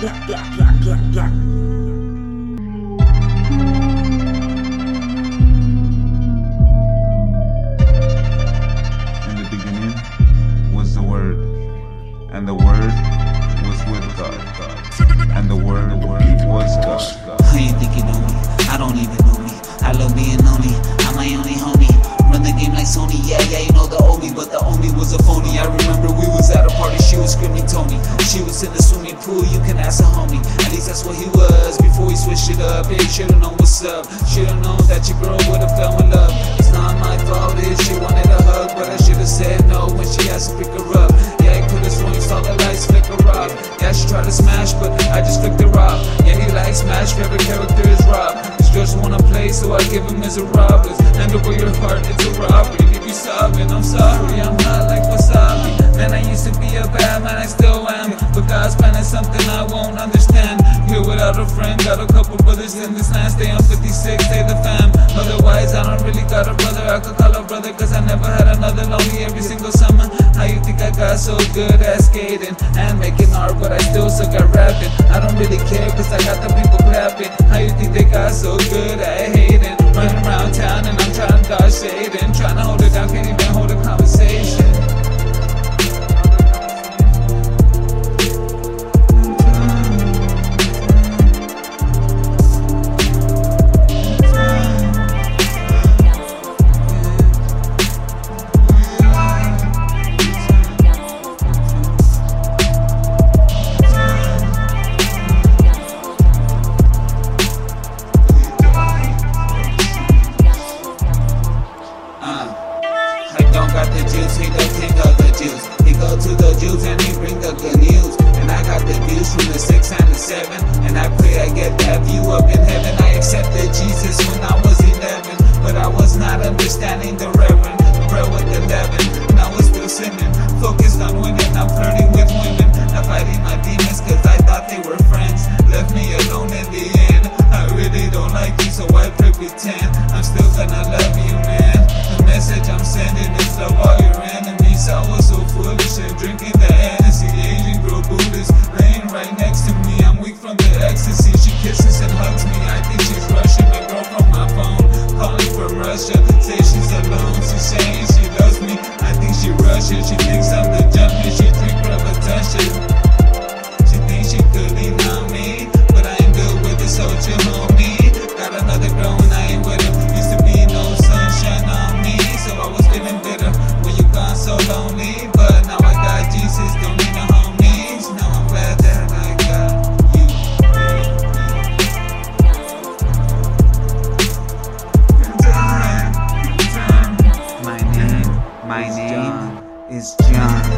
I ain't think you know me. I ain't thinking only, I don't even know me. I love being lonely. I'm my only homie. Run the game like Sony. Yeah, yeah, you know the Omi, but the Omi was a phony. I remember was screaming Tony. She was in the swimming pool. You can ask a homie. At least that's what he was before he switched it up. Hey, should've known what's up. Should've known that your girl would've fell in love. It's not my fault. If she wanted a hug, but I should've said no when she asked to pick her up. Yeah, he could've sworn he saw the lights flicker off. Yeah, she tried to smash, but I just flicked her off. Yeah, he likes smash. Favorite character is Rob. These girls wanna play, so I give him miserables. Hand over your heart, it's a robbery. If you sobbing, I'm sorry, I'm not like. Man, I used to be a bad man, I still am. But God's plan is something I won't understand. Here without a friend, got a couple brothers in this land. Stay on 56, stay the fam. Otherwise, I don't really got a brother. I could call a brother, cause I never had another lonely every single summer. How you think I got so good at skating and making art, but I still suck at rapping? I don't really care, cause I got the people clapping. How you think they got so good at juice. He go to the Jews and he bring the good news. And I got the views from the six and the seven. And I pray I get that view up in heaven. I accepted Jesus when I was 11. But I was not understanding the reverend. Bro with the leaven. And I was still sinning. Focused on winning. I'm flirting with women. Not fighting my demons cause I thought they were friends. Left me alone in the end. I really don't like you, so I pretend. I'm still gonna love you, man. The message I'm sending is love all your enemies. I was so drinking the Hennessy. Asian girl Buddhist laying right next to me. I'm weak from the ecstasy. She kisses and hugs me. I think she's Russian. My girl from my phone calling for Russia. Say she's is John.